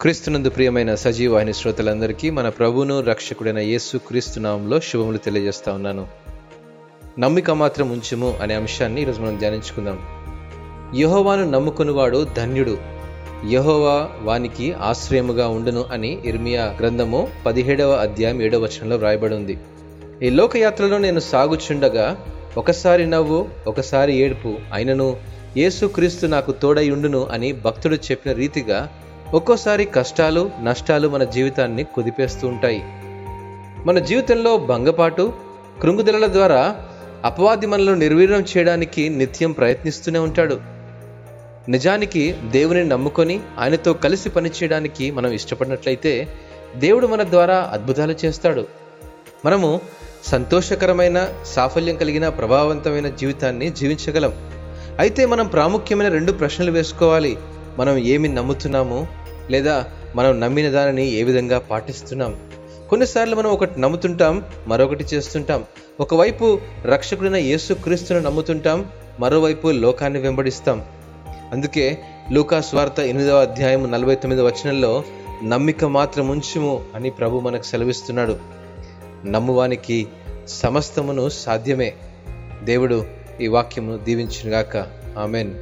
క్రీస్తునందు ప్రియమైన సజీవాహిని శ్రోతలందరికీ మన ప్రభువును రక్షకుడైన యేసు క్రీస్తునామంలో శుభములు తెలియజేస్తా ఉన్నాను. నమ్మిక మాత్రం ఉంచుము అనే అంశాన్ని ఈరోజు మనం ధ్యానించుకుందాం. యహోవాను నమ్ముకునివాడు ధన్యుడు. యహోవా వానికి ఆశ్రయముగా ఉండును అని ఇర్మియా గ్రంథము పదిహేడవ అధ్యాయం ఏడవ వచనంలో వ్రాయబడి ఉంది ఈ లోకయాత్రలో నేను సాగుచుండగా ఒకసారి నవ్వు ఒకసారి ఏడుపు అయినను. యేసుక్రీస్తు నాకు తోడై ఉండును అని భక్తుడు చెప్పిన రీతిగా ఒక్కోసారి కష్టాలు నష్టాలు మన జీవితాన్ని కుదిపేస్తూ ఉంటాయి. మన జీవితంలో భంగపాటు కృంగుదలల ద్వారా అపవాది మనలను నిర్వీర్యం చేయడానికి నిత్యం ప్రయత్నిస్తూనే ఉంటాడు. నిజానికి దేవుని నమ్ముకొని ఆయనతో కలిసి పనిచేయడానికి మనం ఇష్టపడినట్లయితే దేవుడు మన ద్వారా అద్భుతాలు చేస్తాడు. మనము సంతోషకరమైన సాఫల్యం కలిగిన ప్రభావవంతమైన జీవితాన్ని జీవించగలం. అయితే మనం ప్రాముఖ్యమైన రెండు ప్రశ్నలు వేసుకోవాలి. మనం ఏమి నమ్ముతున్నాము లేదా మనం నమ్మిన దానిని ఏ విధంగా పాటిస్తున్నాం? కొన్నిసార్లు మనం ఒకటి నమ్ముతుంటాం మరొకటి చేస్తుంటాం. ఒకవైపు రక్షకుడైన యేసు క్రీస్తును నమ్ముతుంటాం మరోవైపు లోకాన్ని వెంబడిస్తాం. అందుకే లూకా స్వార్త ఎనిమిదవ అధ్యాయం నలభై తొమ్మిది వచనంలో నమ్మిక మాత్రం ఉంచుము అని ప్రభు మనకు సెలవిస్తున్నాడు. నమ్మువానికి సమస్తమును సాధ్యమే. దేవుడు ఈ వాక్యమును దీవించునుగాక. ఆమెన్.